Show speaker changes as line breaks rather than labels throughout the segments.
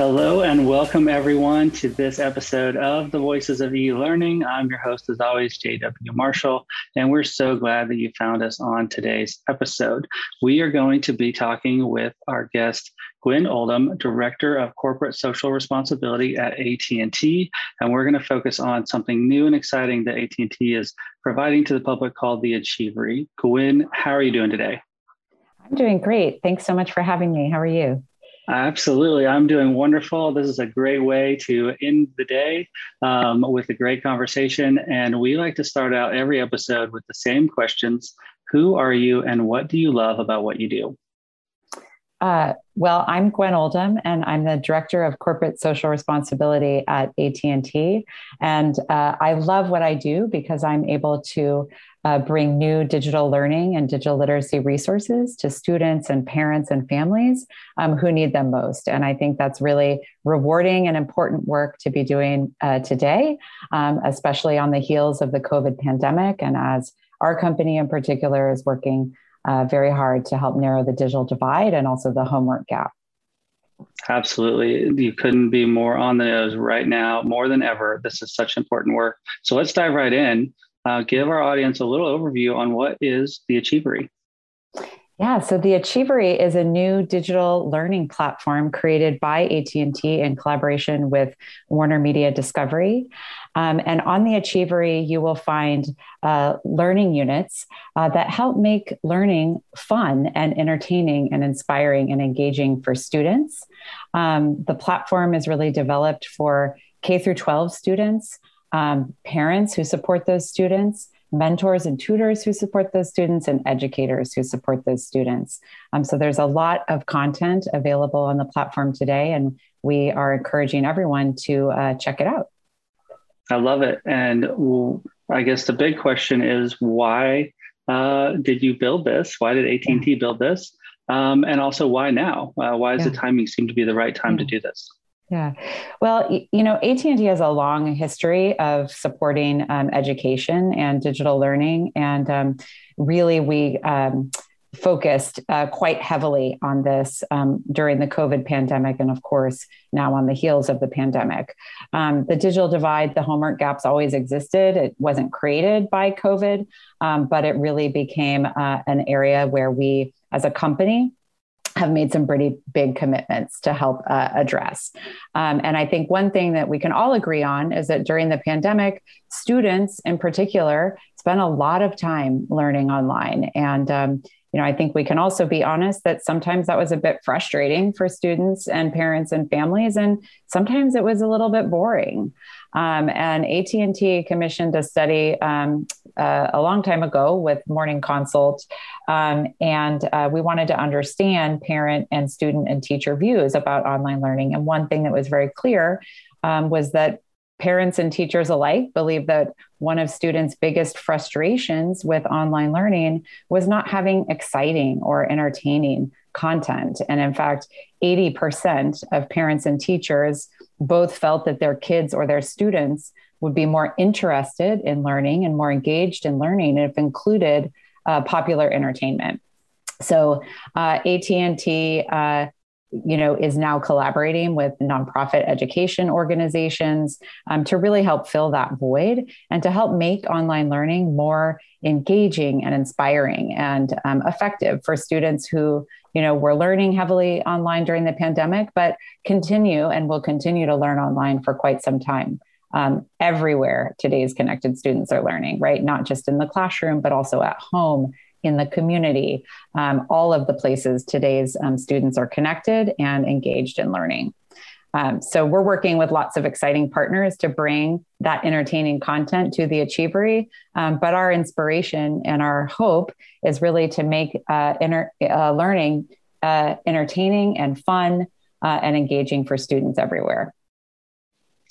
Hello and welcome everyone to this episode of the Voices of E-Learning. I'm your host as always, JW Marshall, and we're so glad that you found us on today's episode. We are going to be talking with our guest, Gwen Oldham, Director of Corporate Social Responsibility at AT&T, and we're going to focus on something new and exciting that AT&T is providing to the public called the Achievery. Gwen, how are you doing today?
I'm doing great. Thanks so much for having me. How are you?
Absolutely. I'm doing wonderful. This is a great way to end the day um, with a great conversation. And we like to start out every episode with the same questions Who are you and what do you love about what you do?
Uh, well, I'm Gwen Oldham, and I'm the director of corporate social responsibility at AT&T. And uh, I love what I do because I'm able to uh, bring new digital learning and digital literacy resources to students and parents and families um, who need them most. And I think that's really rewarding and important work to be doing uh, today, um, especially on the heels of the COVID pandemic. And as our company in particular is working uh, very hard to help narrow the digital divide and also the homework gap.
Absolutely. You couldn't be more on the nose right now, more than ever. This is such important work. So let's dive right in uh, give our audience a little overview on what is the Achievery.
Yeah, so the Achievery is a new digital learning platform created by AT&T in collaboration with Warner Media Discovery. Um, and on the Achievery, you will find uh, learning units uh, that help make learning fun and entertaining and inspiring and engaging for students. Um, the platform is really developed for K through 12 students um, parents who support those students, mentors and tutors who support those students, and educators who support those students. Um, so there's a lot of content available on the platform today, and we are encouraging everyone to uh, check it out.
I love it. And I guess the big question is why uh, did you build this? Why did AT&T build this? Um, and also why now? Uh, why does yeah. the timing seem to be the right time yeah. to do this?
Yeah. Well, you know, AT&T has a long history of supporting um, education and digital learning. And um, really, we um, focused uh, quite heavily on this um, during the COVID pandemic. And of course, now on the heels of the pandemic. Um, the digital divide, the homework gaps always existed. It wasn't created by COVID, um, but it really became uh, an area where we, as a company, have made some pretty big commitments to help uh, address. Um, and I think one thing that we can all agree on is that during the pandemic, students in particular spent a lot of time learning online. And um, you know, I think we can also be honest that sometimes that was a bit frustrating for students and parents and families, and sometimes it was a little bit boring. Um, and AT&T commissioned a study um, uh, a long time ago with Morning Consult, um, and uh, we wanted to understand parent and student and teacher views about online learning. And one thing that was very clear um, was that parents and teachers alike believe that one of students' biggest frustrations with online learning was not having exciting or entertaining content. And in fact, 80% of parents and teachers both felt that their kids or their students would be more interested in learning and more engaged in learning if included uh, popular entertainment. So uh, AT&T uh, you know, is now collaborating with nonprofit education organizations um, to really help fill that void and to help make online learning more engaging and inspiring and um, effective for students who, you know, were learning heavily online during the pandemic, but continue and will continue to learn online for quite some time. Um, everywhere today's connected students are learning, right? Not just in the classroom, but also at home in the community, um, all of the places today's um, students are connected and engaged in learning. Um, so we're working with lots of exciting partners to bring that entertaining content to the Achievery. Um, but our inspiration and our hope is really to make uh, inter- uh, learning uh, entertaining and fun uh, and engaging for students everywhere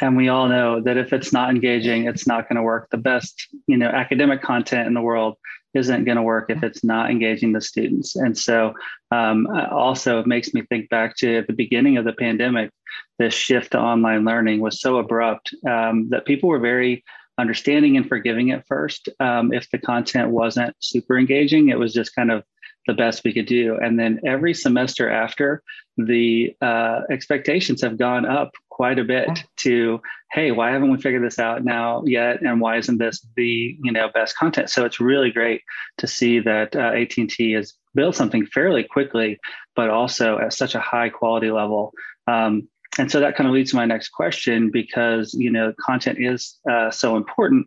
and we all know that if it's not engaging it's not going to work. The best you know academic content in the world isn't going to work if it's not engaging the students. And so um, also it makes me think back to at the beginning of the pandemic this shift to online learning was so abrupt um, that people were very understanding and forgiving at first um, if the content wasn't super engaging. It was just kind of the best we could do. And then every semester after, the uh, expectations have gone up quite a bit to, hey, why haven't we figured this out now yet? And why isn't this the you know best content? So it's really great to see that uh, AT&T has built something fairly quickly, but also at such a high quality level. Um, and so that kind of leads to my next question because you know content is uh, so important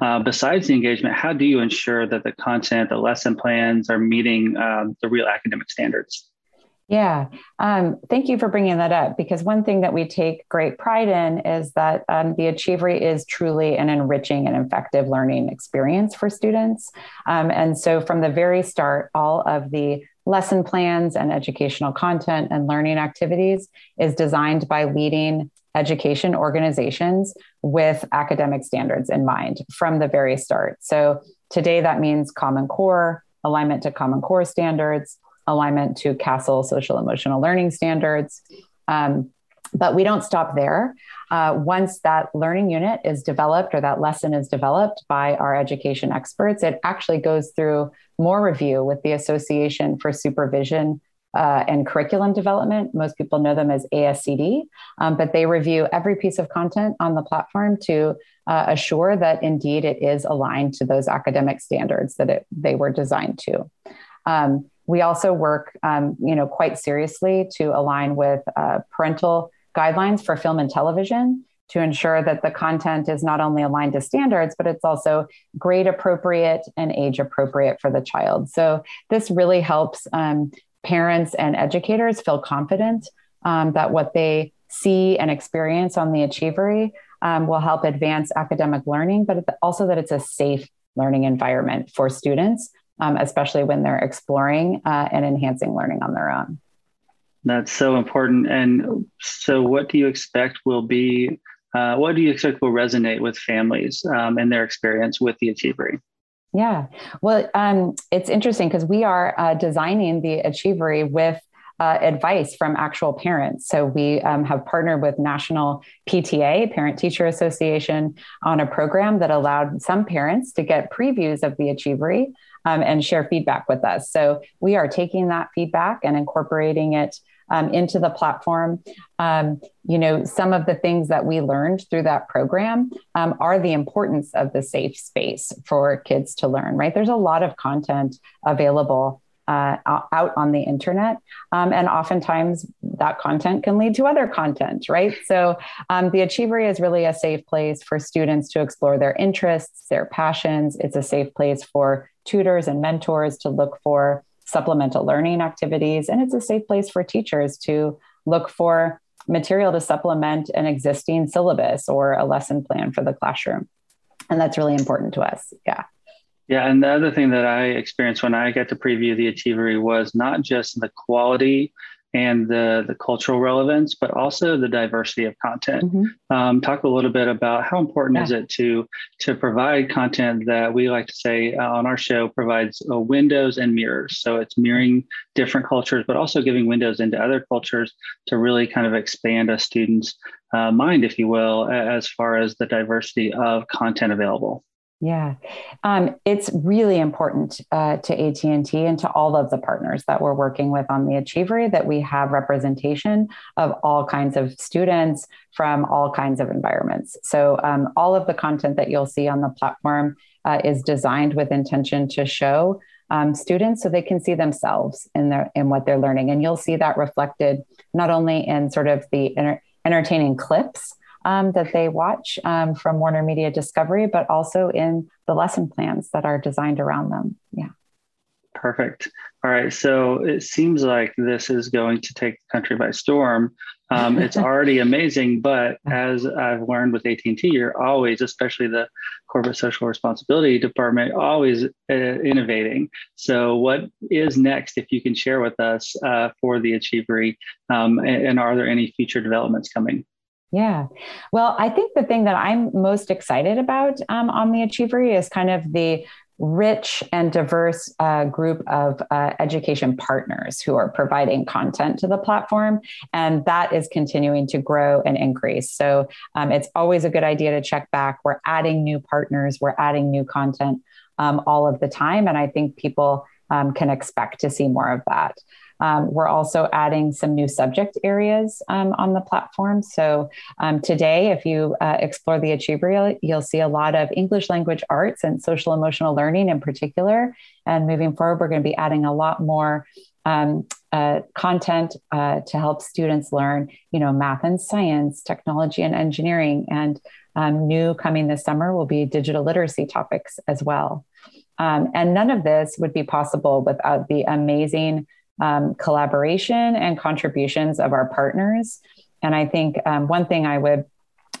uh, besides the engagement how do you ensure that the content the lesson plans are meeting um, the real academic standards
yeah, um, thank you for bringing that up because one thing that we take great pride in is that um, the Achievery is truly an enriching and effective learning experience for students. Um, and so, from the very start, all of the lesson plans and educational content and learning activities is designed by leading education organizations with academic standards in mind from the very start. So, today that means Common Core, alignment to Common Core standards alignment to CASEL social emotional learning standards. Um, but we don't stop there. Uh, once that learning unit is developed or that lesson is developed by our education experts, it actually goes through more review with the Association for Supervision uh, and Curriculum Development. Most people know them as ASCD, um, but they review every piece of content on the platform to uh, assure that indeed it is aligned to those academic standards that it, they were designed to. Um, we also work, um, you know, quite seriously to align with uh, parental guidelines for film and television to ensure that the content is not only aligned to standards, but it's also grade appropriate and age appropriate for the child. So this really helps um, parents and educators feel confident um, that what they see and experience on the Achievery um, will help advance academic learning, but also that it's a safe learning environment for students um, especially when they're exploring uh, and enhancing learning on their own.
That's so important. And so, what do you expect will be? Uh, what do you expect will resonate with families um, and their experience with the Achievery?
Yeah, well, um, it's interesting because we are uh, designing the Achievery with uh, advice from actual parents. So we um, have partnered with National PTA, Parent Teacher Association, on a program that allowed some parents to get previews of the Achievery um, and share feedback with us. So we are taking that feedback and incorporating it um, into the platform. Um, you know, some of the things that we learned through that program um, are the importance of the safe space for kids to learn, right? There's a lot of content available uh, out on the internet. Um, and oftentimes that content can lead to other content, right? So um, the Achievery is really a safe place for students to explore their interests, their passions. It's a safe place for tutors and mentors to look for supplemental learning activities. And it's a safe place for teachers to look for material to supplement an existing syllabus or a lesson plan for the classroom. And that's really important to us. Yeah.
Yeah, and the other thing that I experienced when I got to preview the Achievery was not just the quality and the the cultural relevance, but also the diversity of content. Mm-hmm. Um, talk a little bit about how important yeah. is it to to provide content that we like to say uh, on our show provides uh, windows and mirrors. So it's mirroring different cultures, but also giving windows into other cultures to really kind of expand a student's uh, mind, if you will, as far as the diversity of content available.
Yeah, um, it's really important uh, to AT and T and to all of the partners that we're working with on the Achievery that we have representation of all kinds of students from all kinds of environments. So um, all of the content that you'll see on the platform uh, is designed with intention to show um, students so they can see themselves in their in what they're learning, and you'll see that reflected not only in sort of the entertaining clips um, that they watch um, from Warner Media Discovery, but also in the lesson plans that are designed around them. Yeah.
Perfect. All right. So it seems like this is going to take the country by storm. Um, it's already amazing, but as I've learned with AT&T, you're always, especially the corporate social responsibility department, always uh, innovating. So what is next, if you can share with us uh, for the Achievery, um, and, and are there any future developments coming?
Yeah. Well, I think the thing that I'm most excited about um, on the Achievery is kind of the rich and diverse uh, group of uh, education partners who are providing content to the platform. And that is continuing to grow and increase. So um, it's always a good idea to check back. We're adding new partners, we're adding new content um, all of the time. And I think people um, can expect to see more of that. Um, we're also adding some new subject areas um, on the platform. So um, today, if you uh, explore the Achiever, you'll see a lot of English language arts and social emotional learning in particular. And moving forward, we're going to be adding a lot more um, uh, content uh, to help students learn, you know, math and science, technology and engineering, and um, new coming this summer will be digital literacy topics as well. Um, and none of this would be possible without the amazing um, collaboration and contributions of our partners. And I think um, one thing I would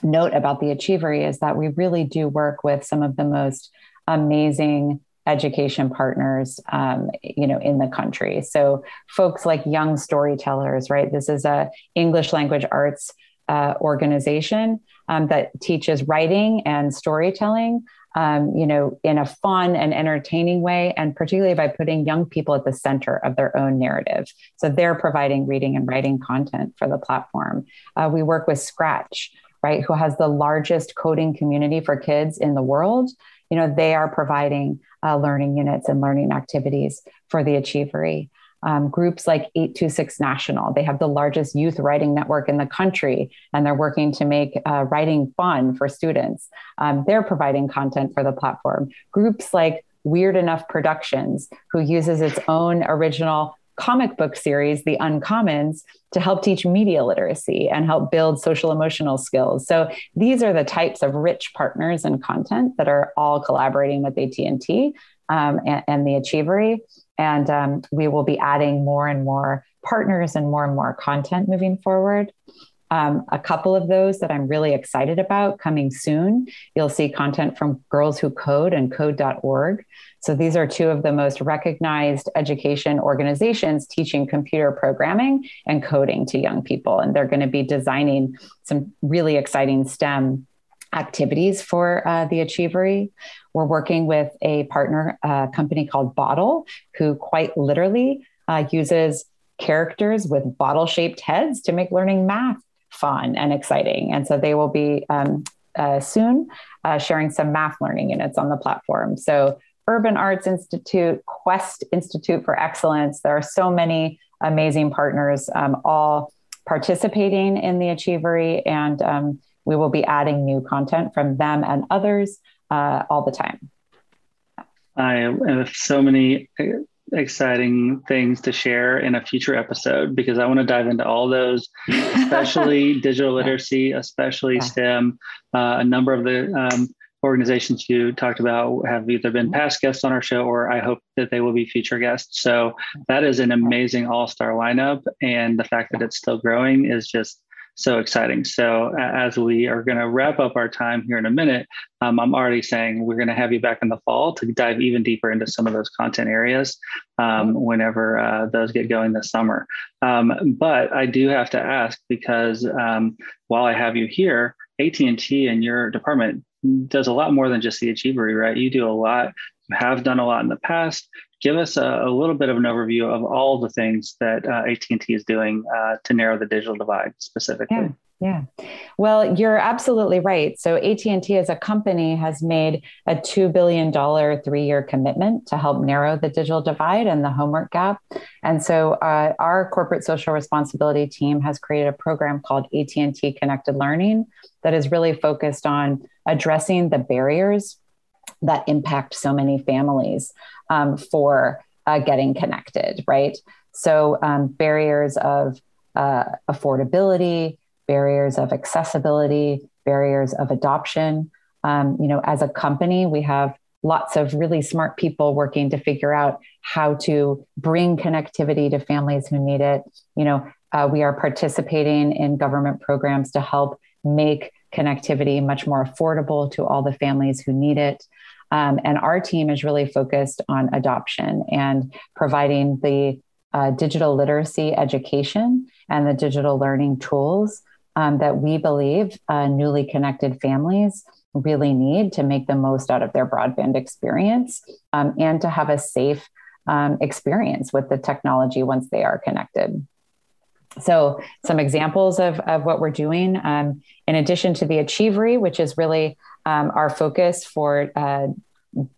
note about the Achievery is that we really do work with some of the most amazing education partners um, you know in the country so folks like young storytellers right this is a english language arts uh, organization um, that teaches writing and storytelling um, you know, in a fun and entertaining way, and particularly by putting young people at the center of their own narrative. So they're providing reading and writing content for the platform. Uh, we work with Scratch, right, who has the largest coding community for kids in the world. You know, they are providing uh, learning units and learning activities for the Achievery um, groups like 826 National. They have the largest youth writing network in the country, and they're working to make uh, writing fun for students. Um, they're providing content for the platform. Groups like Weird Enough Productions, who uses its own original comic book series, The Uncommons, to help teach media literacy and help build social emotional skills. So these are the types of rich partners and content that are all collaborating with AT&T um, and, and, the Achievery. And um, we will be adding more and more partners and more and more content moving forward. Um, a couple of those that I'm really excited about coming soon. You'll see content from Girls Who Code and code.org. So these are two of the most recognized education organizations teaching computer programming and coding to young people. And they're going to be designing some really exciting STEM activities for uh, the Achievery. We're working with a partner uh, company called Boddle, who quite literally uh, uses characters with bottle shaped heads to make learning math fun and exciting. And so they will be um, uh, soon uh, sharing some math learning units on the platform. So, Urban Arts Institute, Quest Institute for Excellence, there are so many amazing partners um, all participating in the Achievery and um, we will be adding new content from them and others uh, all the time.
I have so many exciting things to share in a future episode because I want to dive into all those, especially digital literacy, especially yeah. STEM. Uh, a number of the um, organizations you talked about have either been mm-hmm. past guests on our show or I hope that they will be future guests. So that is an amazing all star lineup. And the fact that it's still growing is just so exciting. So as we are going to wrap up our time here in a minute, um, I'm already saying we're going to have you back in the fall to dive even deeper into some of those content areas um, whenever uh, those get going this summer. Um, but I do have to ask because um, while I have you here, AT&T and your department does a lot more than just the achievery, right? You do a lot, have done a lot in the past give us a, a, little bit of an overview of all the things that uh, AT&T is doing uh, to narrow the digital divide specifically.
Yeah. Yeah. Well, you're absolutely right. So AT&T as a company has made a $2 billion three-year commitment to help narrow the digital divide and the homework gap. And so uh, our corporate social responsibility team has created a program called AT&T Connected Learning that is really focused on addressing the barriers that impact so many families um, for uh, getting connected, right? So, um, barriers of uh, affordability, barriers of accessibility, barriers of adoption. Um, you know, as a company, we have lots of really smart people working to figure out how to bring connectivity to families who need it. You know, uh, we are participating in government programs to help make connectivity much more affordable to all the families who need it. Um, and our team is really focused on adoption and providing the uh, digital literacy education and the digital learning tools um, that we believe uh, newly connected families really need to make the most out of their broadband experience um, and to have a safe um, experience with the technology once they are connected. So, some examples of, of what we're doing, um, in addition to the Achievery, which is really um, our focus for uh,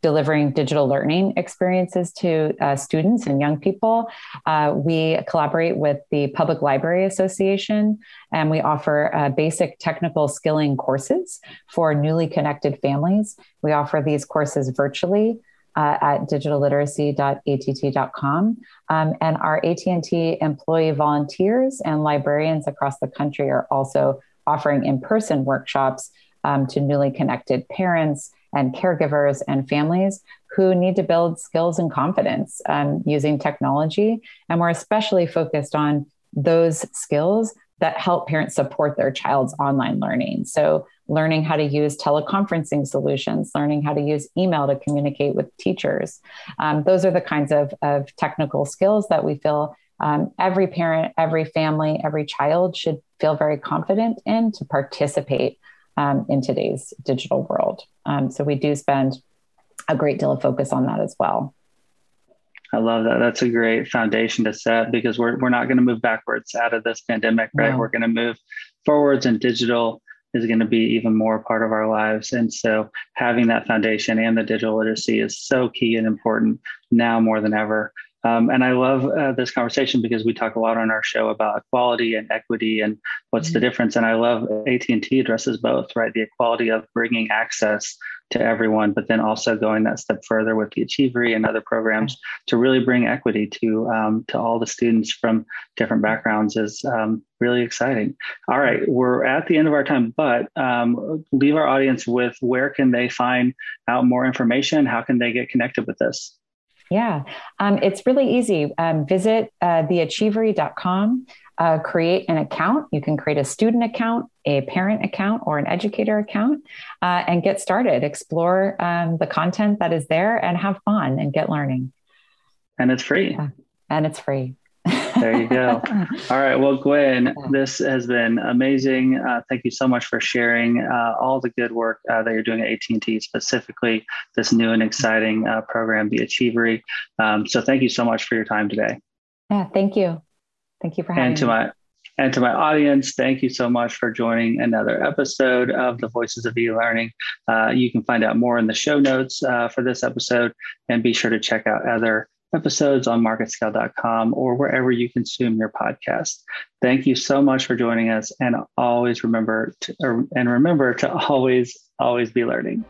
delivering digital learning experiences to uh, students and young people. Uh, we collaborate with the Public Library Association and we offer uh, basic technical skilling courses for newly connected families. We offer these courses virtually. Uh, at digitalliteracy.att.com um, and our AT&T employee volunteers and librarians across the country are also offering in-person workshops um, to newly connected parents and caregivers and families who need to build skills and confidence um, using technology. And we're especially focused on those skills that help parents support their child's online learning. So, learning how to use teleconferencing solutions, learning how to use email to communicate with teachers. Um, those are the kinds of, of technical skills that we feel um, every parent, every family, every child should feel very confident in to participate um, in today's digital world. Um, so we do spend a great deal of focus on that as well.
I love that. That's a great foundation to set because we're, we're not going to move backwards out of this pandemic, right? No. We're going to move forwards, and digital is going to be even more part of our lives. And so, having that foundation and the digital literacy is so key and important now more than ever. Um, and I love uh, this conversation because we talk a lot on our show about equality and equity and what's mm-hmm. the difference. And I love AT&T addresses both, right? The equality of bringing access to everyone, but then also going that step further with the Achievery and other programs to really bring equity to um, to all the students from different backgrounds is um, really exciting. All right, we're at the end of our time, but um, leave our audience with where can they find out more information? How can they get connected with this?
Yeah, um, it's really easy. Um, visit uh, theachievery.com, uh, create an account. You can create a student account, a parent account, or an educator account, uh, and get started. Explore um, the content that is there and have fun and get learning.
And it's free. Yeah.
And it's free
there you go. All right. Well, Gwen, this has been amazing. Uh, thank you so much for sharing uh, all the good work uh, that you're doing at AT&T, specifically this new and exciting uh, program, the Achievery. Um, so thank you so much for your time today.
Yeah, thank you. Thank you for having
and to
me.
My, and to my audience, thank you so much for joining another episode of the Voices of E-Learning. Uh, you can find out more in the show notes uh, for this episode, and be sure to check out other episodes on marketscale.com or wherever you consume your podcast. Thank you so much for joining us and always remember to, and remember to always always be learning.